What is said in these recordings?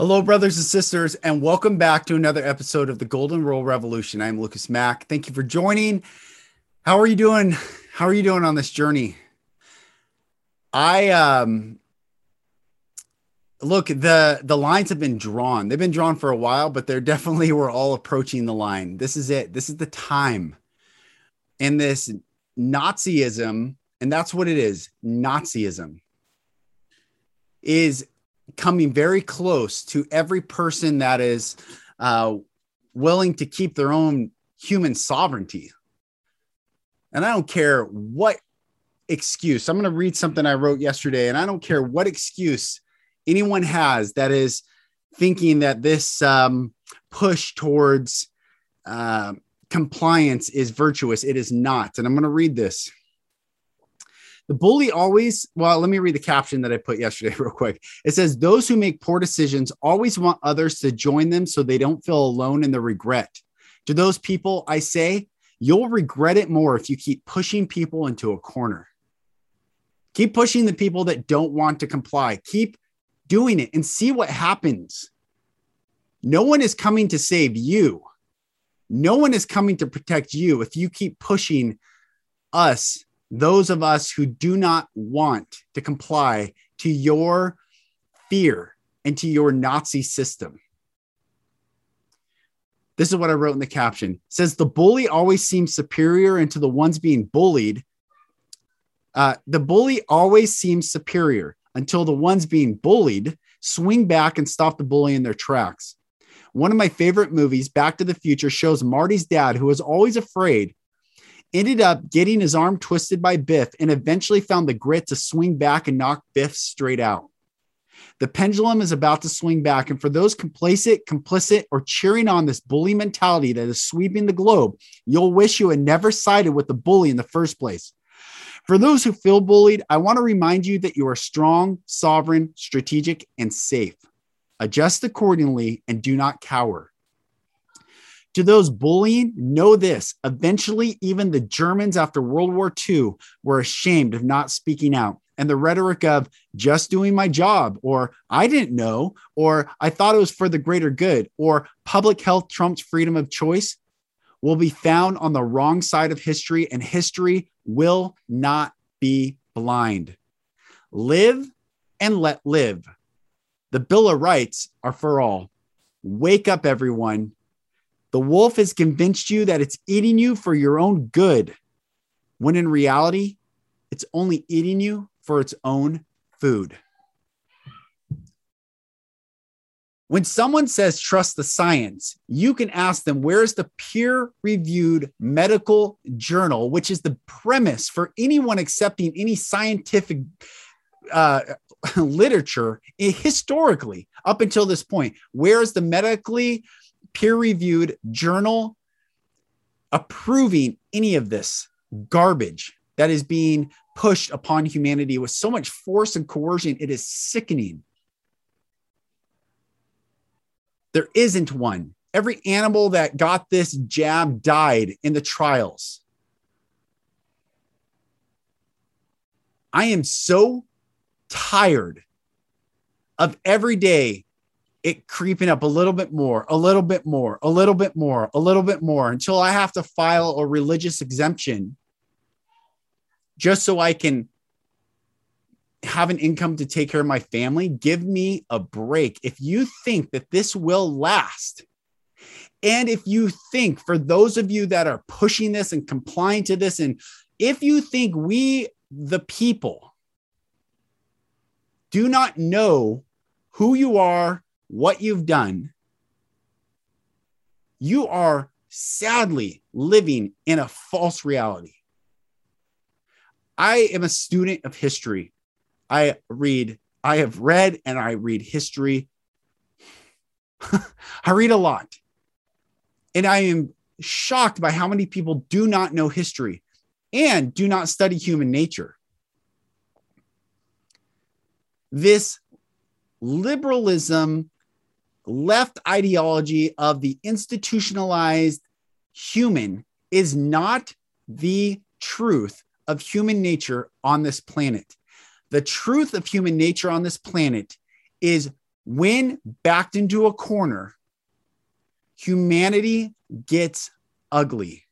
Hello, brothers and sisters, and welcome back to another episode of the Golden Rule Revolution. I'm Lucas Mack. Thank you for joining. How are you doing? How are you doing on this journey? I um look the the lines have been drawn. They've been drawn for a while, but they're definitely we're all approaching the line. This is it. This is the time. And this Nazism, and that's what it is. Nazism is coming very close to every person that is uh, willing to keep their own human sovereignty. And I don't care what excuse, I'm going to read something I wrote yesterday, and I don't care what excuse anyone has that is thinking that this um, push towards uh, compliance is virtuous. It is not. And I'm going to read this. The bully always, well, let me read the caption that I put yesterday real quick. It says, Those who make poor decisions always want others to join them so they don't feel alone in the regret. To those people, I say, you'll regret it more if you keep pushing people into a corner. Keep pushing the people that don't want to comply. Keep doing it and see what happens. No one is coming to save you. No one is coming to protect you if you keep pushing us those of us who do not want to comply to your fear and to your Nazi system. This is what I wrote in the caption. It says the bully always seems superior and to the ones being bullied. Uh, the bully always seems superior until the ones being bullied swing back and stop the bully in their tracks. One of my favorite movies, Back to the Future, shows Marty's dad, who was always afraid ended up getting his arm twisted by Biff and eventually found the grit to swing back and knock Biff straight out. The pendulum is about to swing back. And for those complacent, complicit, or cheering on this bully mentality that is sweeping the globe, you'll wish you had never sided with the bully in the first place. For those who feel bullied, I want to remind you that you are strong, sovereign, strategic, and safe. Adjust accordingly and do not cower. To those bullying, know this eventually, even the Germans after World War II were ashamed of not speaking out. And the rhetoric of just doing my job, or I didn't know, or I thought it was for the greater good, or public health trumps freedom of choice will be found on the wrong side of history, and history will not be blind. Live and let live. The Bill of Rights are for all. Wake up, everyone. The wolf has convinced you that it's eating you for your own good, when in reality, it's only eating you for its own food. When someone says trust the science, you can ask them where's the peer reviewed medical journal, which is the premise for anyone accepting any scientific uh, literature historically up until this point. Where's the medically peer reviewed journal approving any of this garbage that is being pushed upon humanity with so much force and coercion. It is sickening. There isn't one. Every animal that got this jab died in the trials. I am so tired of every day it creeping up a little bit more, a little bit more, a little bit more, a little bit more until I have to file a religious exemption just so I can have an income to take care of my family. Give me a break. If you think that this will last, and if you think for those of you that are pushing this and complying to this, and if you think we, the people, do not know who you are what you've done, you are sadly living in a false reality. I am a student of history. I read I have read and I read history. I read a lot. And I am shocked by how many people do not know history and do not study human nature. This liberalism, left ideology of the institutionalized human is not the truth of human nature on this planet. The truth of human nature on this planet is when backed into a corner, humanity gets ugly.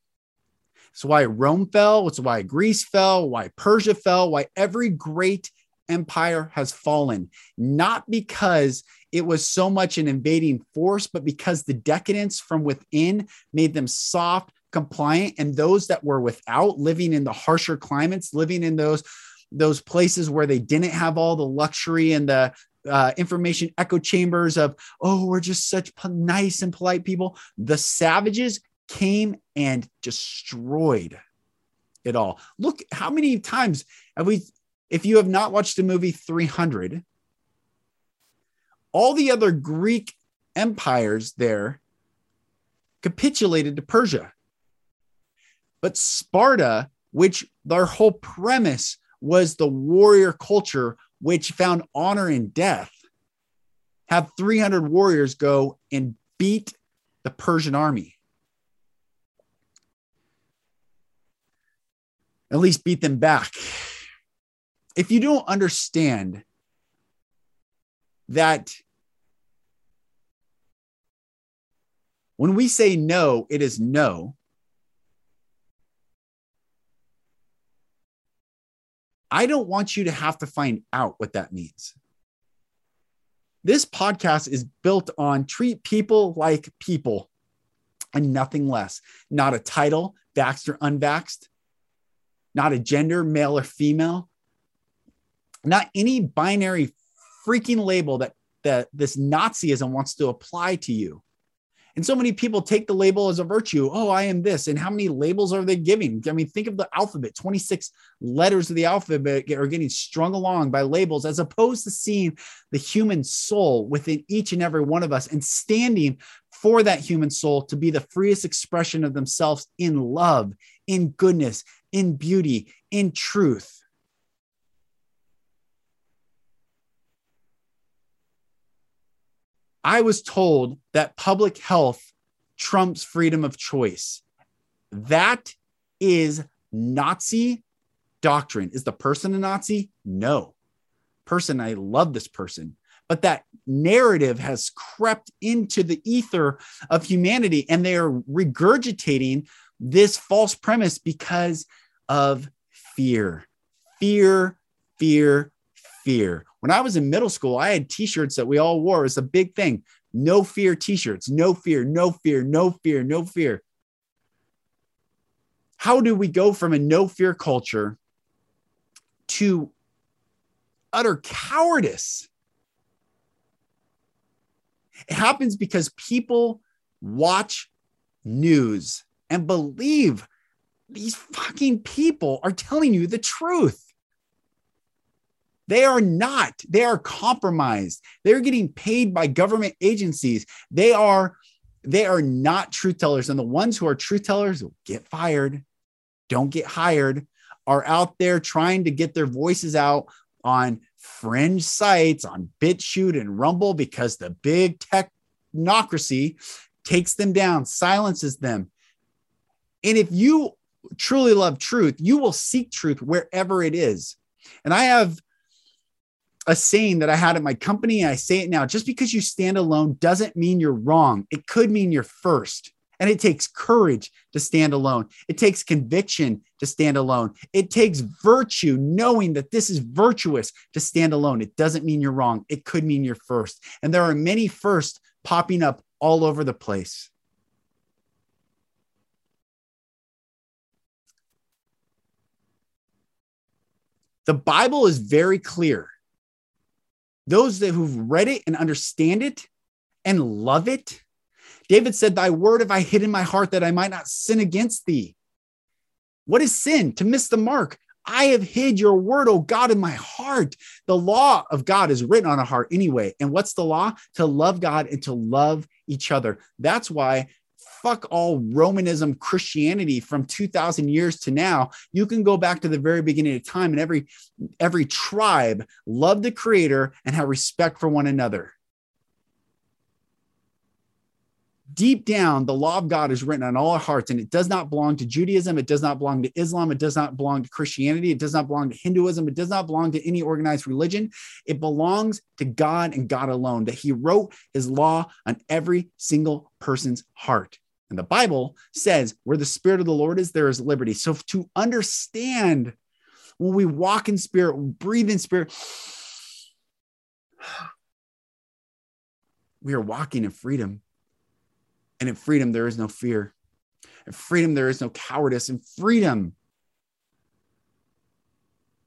It's why Rome fell, it's why Greece fell, why Persia fell, why every great empire has fallen, not because it was so much an invading force, but because the decadence from within made them soft, compliant, and those that were without living in the harsher climates, living in those those places where they didn't have all the luxury and the uh, information echo chambers of, oh, we're just such nice and polite people. The savages came and destroyed it all. Look, how many times have we, if you have not watched the movie 300, all the other Greek empires there capitulated to Persia. But Sparta, which their whole premise was the warrior culture, which found honor in death, have 300 warriors go and beat the Persian army. At least beat them back. If you don't understand that when we say no, it is no, I don't want you to have to find out what that means. This podcast is built on treat people like people and nothing less. Not a title, vaxxed or unvaxxed, not a gender, male or female, not any binary freaking label that, that this Nazism wants to apply to you. And so many people take the label as a virtue. Oh, I am this. And how many labels are they giving? I mean, think of the alphabet 26 letters of the alphabet are getting strung along by labels, as opposed to seeing the human soul within each and every one of us and standing for that human soul to be the freest expression of themselves in love, in goodness, in beauty, in truth. I was told that public health trumps freedom of choice. That is Nazi doctrine. Is the person a Nazi? No. Person, I love this person. But that narrative has crept into the ether of humanity and they are regurgitating this false premise because of fear. Fear, fear, fear. When I was in middle school, I had t-shirts that we all wore. It's a big thing. No fear t-shirts. No fear, no fear, no fear, no fear. How do we go from a no fear culture to utter cowardice? It happens because people watch news and believe these fucking people are telling you the truth. They are not. They are compromised. They're getting paid by government agencies. They are they are not truth tellers. And the ones who are truth tellers get fired, don't get hired, are out there trying to get their voices out on fringe sites, on BitChute and Rumble, because the big technocracy takes them down, silences them. And if you truly love truth, you will seek truth wherever it is. And I have a saying that I had at my company, and I say it now just because you stand alone doesn't mean you're wrong. It could mean you're first. And it takes courage to stand alone. It takes conviction to stand alone. It takes virtue, knowing that this is virtuous to stand alone. It doesn't mean you're wrong. It could mean you're first. And there are many firsts popping up all over the place. The Bible is very clear those that who've read it and understand it and love it. David said, Thy word have I hid in my heart that I might not sin against thee. What is sin? To miss the mark. I have hid your word, oh God, in my heart. The law of God is written on a heart anyway. And what's the law? To love God and to love each other. That's why fuck all Romanism Christianity from 2000 years to now. You can go back to the very beginning of time and every every tribe loved the creator and had respect for one another. deep down, the law of God is written on all our hearts, and it does not belong to Judaism. It does not belong to Islam. It does not belong to Christianity. It does not belong to Hinduism. It does not belong to any organized religion. It belongs to God and God alone, that He wrote His law on every single person's heart. And the Bible says, where the Spirit of the Lord is, there is liberty. So to understand when we walk in spirit, breathe in spirit, we are walking in freedom. And in freedom, there is no fear. In freedom, there is no cowardice. In freedom,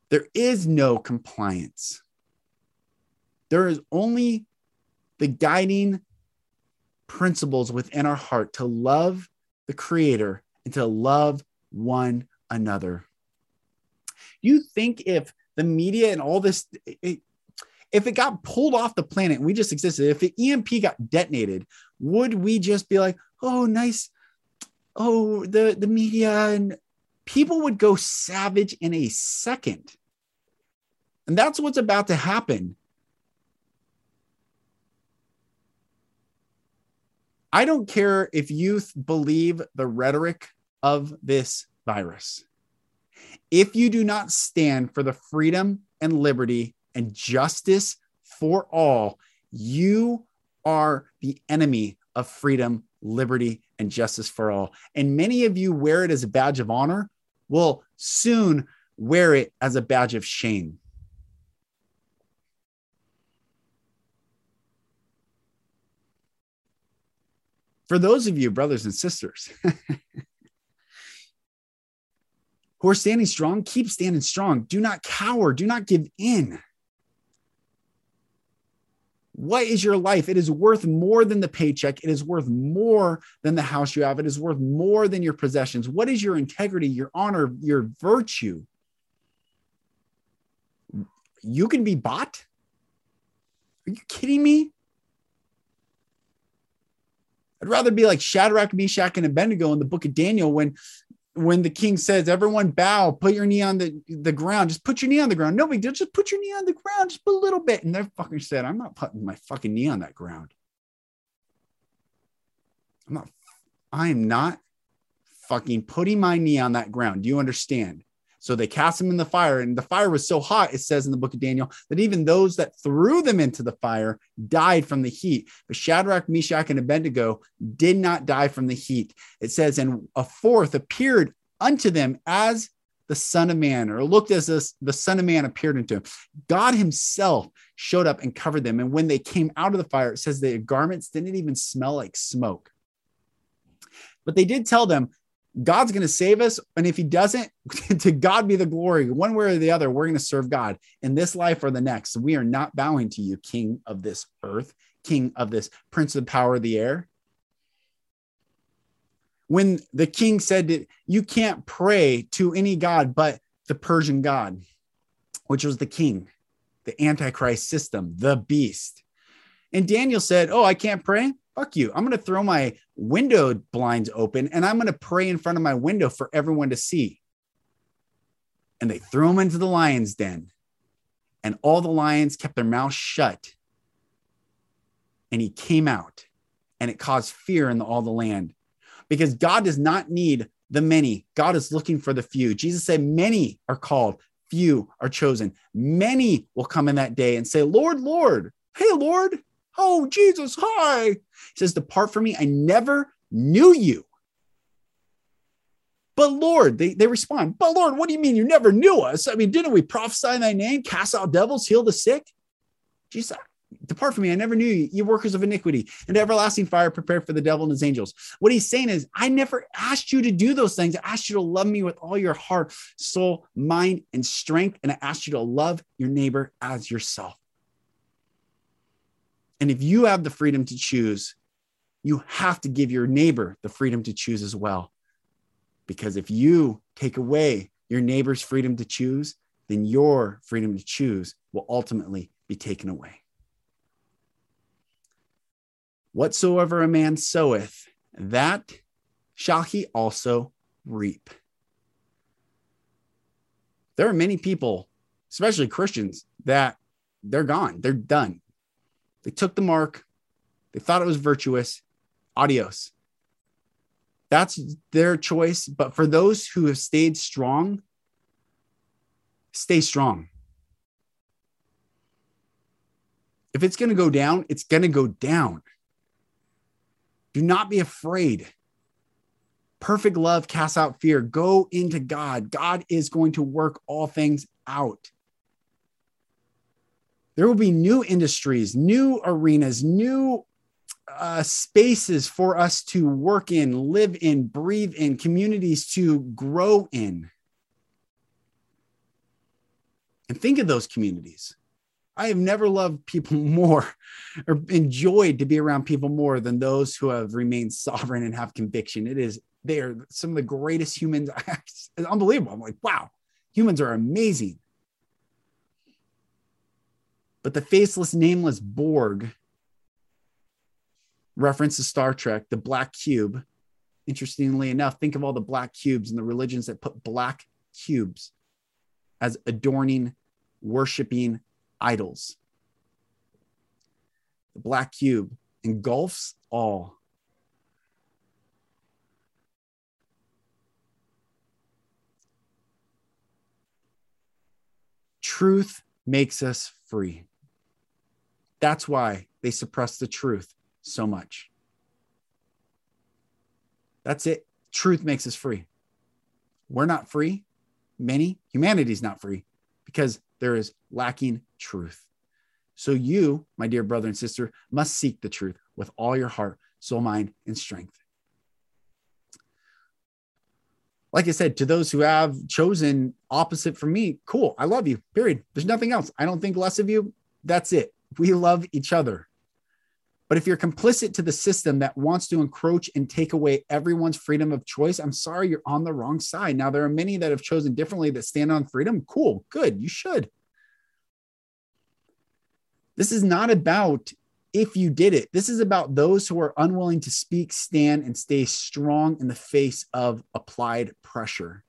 there is no compliance. There is only the guiding principles within our heart to love the Creator and to love one another. You think if the media and all this, it, if it got pulled off the planet and we just existed, if the EMP got detonated, would we just be like, oh, nice, oh, the, the media and people would go savage in a second. And that's what's about to happen. I don't care if youth believe the rhetoric of this virus. If you do not stand for the freedom and liberty and justice for all, you are the enemy of freedom, liberty, and justice for all. And many of you wear it as a badge of honor, will soon wear it as a badge of shame. For those of you, brothers and sisters, who are standing strong, keep standing strong. Do not cower. Do not give in. What is your life? It is worth more than the paycheck. It is worth more than the house you have. It is worth more than your possessions. What is your integrity, your honor, your virtue? You can be bought? Are you kidding me? I'd rather be like Shadrach, Meshach, and Abednego in the book of Daniel when when the king says, everyone bow, put your knee on the, the ground, just put your knee on the ground. No big deal. Just put your knee on the ground, just a little bit. And they fucking said, I'm not putting my fucking knee on that ground. I'm not, I am not fucking putting my knee on that ground. Do you understand? So they cast him in the fire, and the fire was so hot, it says in the book of Daniel, that even those that threw them into the fire died from the heat. But Shadrach, Meshach, and Abednego did not die from the heat. It says, and a fourth appeared unto them as the Son of Man, or looked as this, the Son of Man appeared unto him. God Himself showed up and covered them. And when they came out of the fire, it says their garments didn't even smell like smoke. But they did tell them, God's going to save us. And if he doesn't, to God be the glory. One way or the other, we're going to serve God in this life or the next. We are not bowing to you, King of this earth, King of this Prince of the power of the air. When the king said you can't pray to any God but the Persian God, which was the king, the Antichrist system, the beast. And Daniel said, Oh, I can't pray fuck you. I'm going to throw my window blinds open and I'm going to pray in front of my window for everyone to see. And they threw him into the lion's den. And all the lions kept their mouths shut. And he came out, and it caused fear in the, all the land because God does not need the many. God is looking for the few. Jesus said, Many are called, few are chosen. Many will come in that day and say, Lord, Lord, hey, Lord, Oh, Jesus, hi. He says, Depart from me. I never knew you. But Lord, they, they respond, But Lord, what do you mean you never knew us? I mean, didn't we prophesy in thy name, cast out devils, heal the sick? Jesus, depart from me. I never knew you, you workers of iniquity and everlasting fire prepared for the devil and his angels. What he's saying is, I never asked you to do those things. I asked you to love me with all your heart, soul, mind, and strength. And I asked you to love your neighbor as yourself. And if you have the freedom to choose, you have to give your neighbor the freedom to choose as well. Because if you take away your neighbor's freedom to choose, then your freedom to choose will ultimately be taken away. Whatsoever a man soweth, that shall he also reap. There are many people, especially Christians, that they're gone. They're done. They took the mark. They thought it was virtuous. Adios. That's their choice. But for those who have stayed strong, stay strong. If it's going to go down, it's going to go down. Do not be afraid. Perfect love casts out fear. Go into God. God is going to work all things out. There will be new industries, new arenas, new uh, spaces for us to work in, live in, breathe in, communities to grow in. And think of those communities. I have never loved people more or enjoyed to be around people more than those who have remained sovereign and have conviction. It is, they are some of the greatest humans. It's unbelievable. I'm like, wow, humans are amazing. But the faceless, nameless Borg reference to Star Trek, the black cube. Interestingly enough, think of all the black cubes and the religions that put black cubes as adorning, worshiping idols. The black cube engulfs all. Truth makes us free. That's why they suppress the truth so much. That's it. Truth makes us free. We're not free. Many, humanity's not free because there is lacking truth. So you, my dear brother and sister, must seek the truth with all your heart, soul, mind, and strength. Like I said, to those who have chosen opposite from me, cool. I love you. Period. There's nothing else. I don't think less of you. That's it. We love each other. But if you're complicit to the system that wants to encroach and take away everyone's freedom of choice, I'm sorry, you're on the wrong side. Now, there are many that have chosen differently that stand on freedom. Cool, good, you should. This is not about if you did it. This is about those who are unwilling to speak, stand, and stay strong in the face of applied pressure.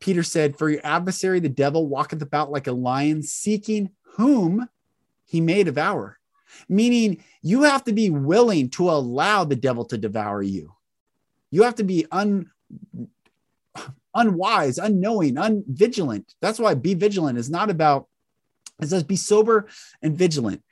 Peter said, For your adversary, the devil, walketh about like a lion, seeking whom he may devour meaning you have to be willing to allow the devil to devour you. You have to be un, unwise, unknowing, unvigilant. That's why be vigilant is not about, it says be sober and vigilant.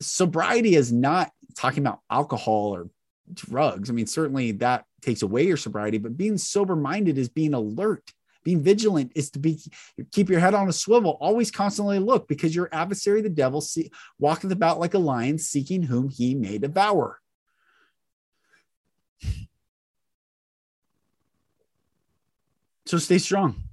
Sobriety is not talking about alcohol or drugs. I mean, certainly that takes away your sobriety, but being sober minded is being alert being vigilant is to be keep your head on a swivel, always constantly look, because your adversary, the devil, see, walketh about like a lion, seeking whom he may devour. So stay strong.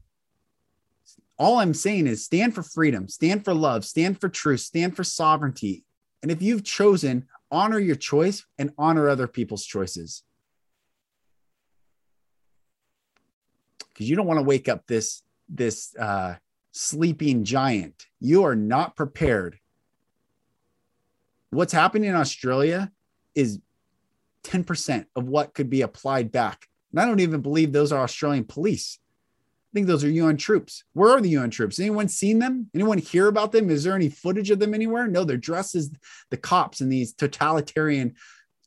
All I'm saying is stand for freedom, stand for love, stand for truth, stand for sovereignty. And if you've chosen, honor your choice and honor other people's choices. Because you don't want to wake up this this uh, sleeping giant. You are not prepared. What's happening in Australia is 10% of what could be applied back. And I don't even believe those are Australian police. I think those are UN troops. Where are the UN troops? Anyone seen them? Anyone hear about them? Is there any footage of them anywhere? No, they're dressed as the cops in these totalitarian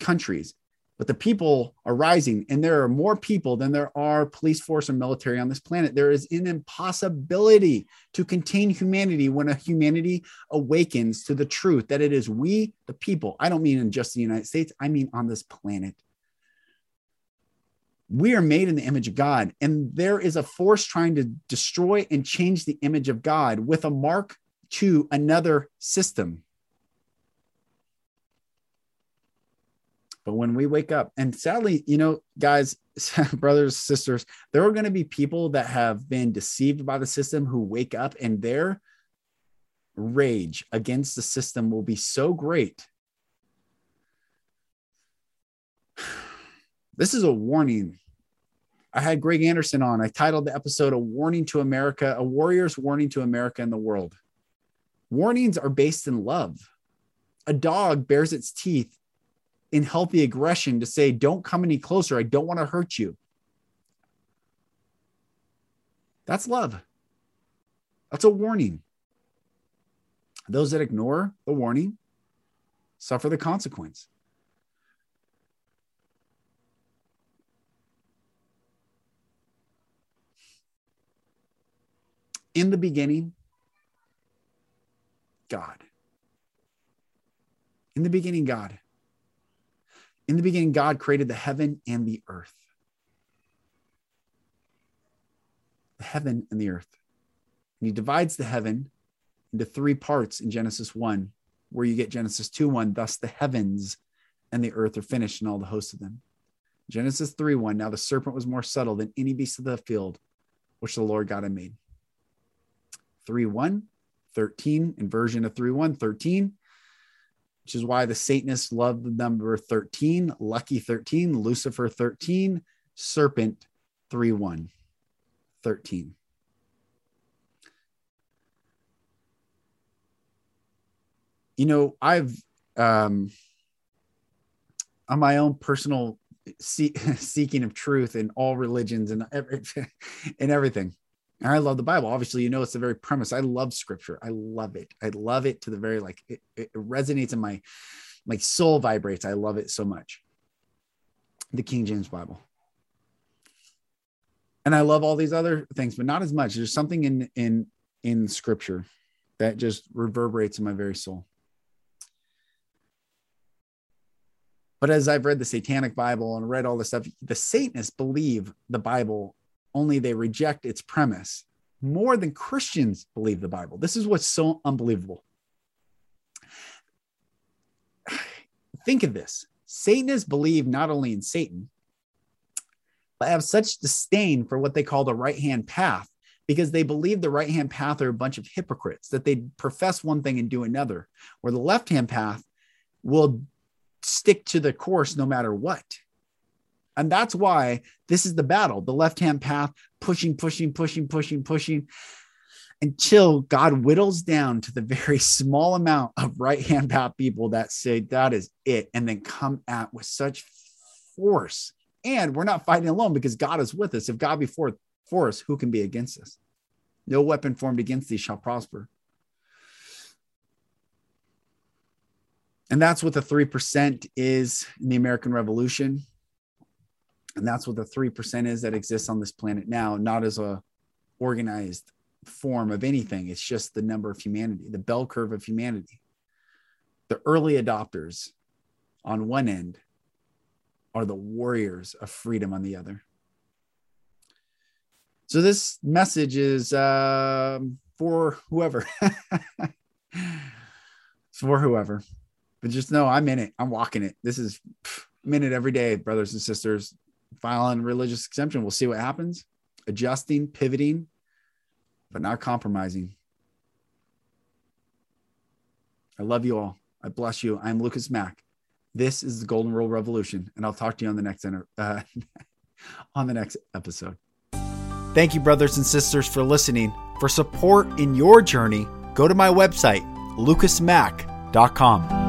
countries but the people are rising and there are more people than there are police force or military on this planet. There is an impossibility to contain humanity when a humanity awakens to the truth that it is we the people. I don't mean in just the united states. I mean on this planet. We are made in the image of god and there is a force trying to destroy and change the image of god with a mark to another system But when we wake up, and sadly, you know, guys, brothers, sisters, there are going to be people that have been deceived by the system who wake up and their rage against the system will be so great. This is a warning. I had Greg Anderson on. I titled the episode A Warning to America, A Warrior's Warning to America and the World. Warnings are based in love. A dog bares its teeth in healthy aggression to say, Don't come any closer. I don't want to hurt you. That's love. That's a warning. Those that ignore the warning suffer the consequence. In the beginning, God. In the beginning, God. In the beginning, God created the heaven and the earth. The heaven and the earth. And he divides the heaven into three parts in Genesis 1, where you get Genesis 2 1, thus the heavens and the earth are finished and all the hosts of them. Genesis 3 1, now the serpent was more subtle than any beast of the field which the Lord God had made. 3 1, 13, inversion of 3 1, 13, which is why the Satanists love the number 13, lucky 13, Lucifer 13, serpent 3 1, 13. you know, I've um, on my own personal see- seeking of truth in all religions and every, and everything. And I love the Bible. Obviously, you know, it's the very premise. I love scripture. I love it. I love it to the very like it, it resonates in my my soul vibrates. I love it so much. The King James Bible. And I love all these other things, but not as much. There's something in in in scripture that just reverberates in my very soul. But as I've read the Satanic Bible and read all this stuff, the Satanists believe the Bible, only they reject its premise more than Christians believe the Bible. This is what's so unbelievable. Think of this Satanists believe not only in Satan, but have such disdain for what they call the right hand path because they believe the right hand path are a bunch of hypocrites, that they profess one thing and do another, where the left hand path will stick to the course no matter what. And that's why this is the battle the left hand path, pushing, pushing, pushing, pushing, pushing until God whittles down to the very small amount of right hand path people that say that is it, and then come at with such force. And we're not fighting alone because God is with us. If God be for, for us, who can be against us? No weapon formed against thee shall prosper. And that's what the 3% is in the American Revolution. And that's what the 3% is that exists on this planet now, not as a organized form of anything. It's just the number of humanity, the bell curve of humanity. The early adopters on one end are the warriors of freedom on the other. So this message is uh, for whoever. for whoever. But just know I'm in it. I'm walking it. This is I'm every day, brothers and sisters. Filing religious exemption. We'll see what happens. Adjusting, pivoting, but not compromising. I love you all. I bless you. I'm Lucas Mack. This is the Golden Rule Revolution, and I'll talk to you on the next uh, on the next episode. Thank you, brothers and sisters, for listening. For support in your journey, go to my website, lucasmack.com.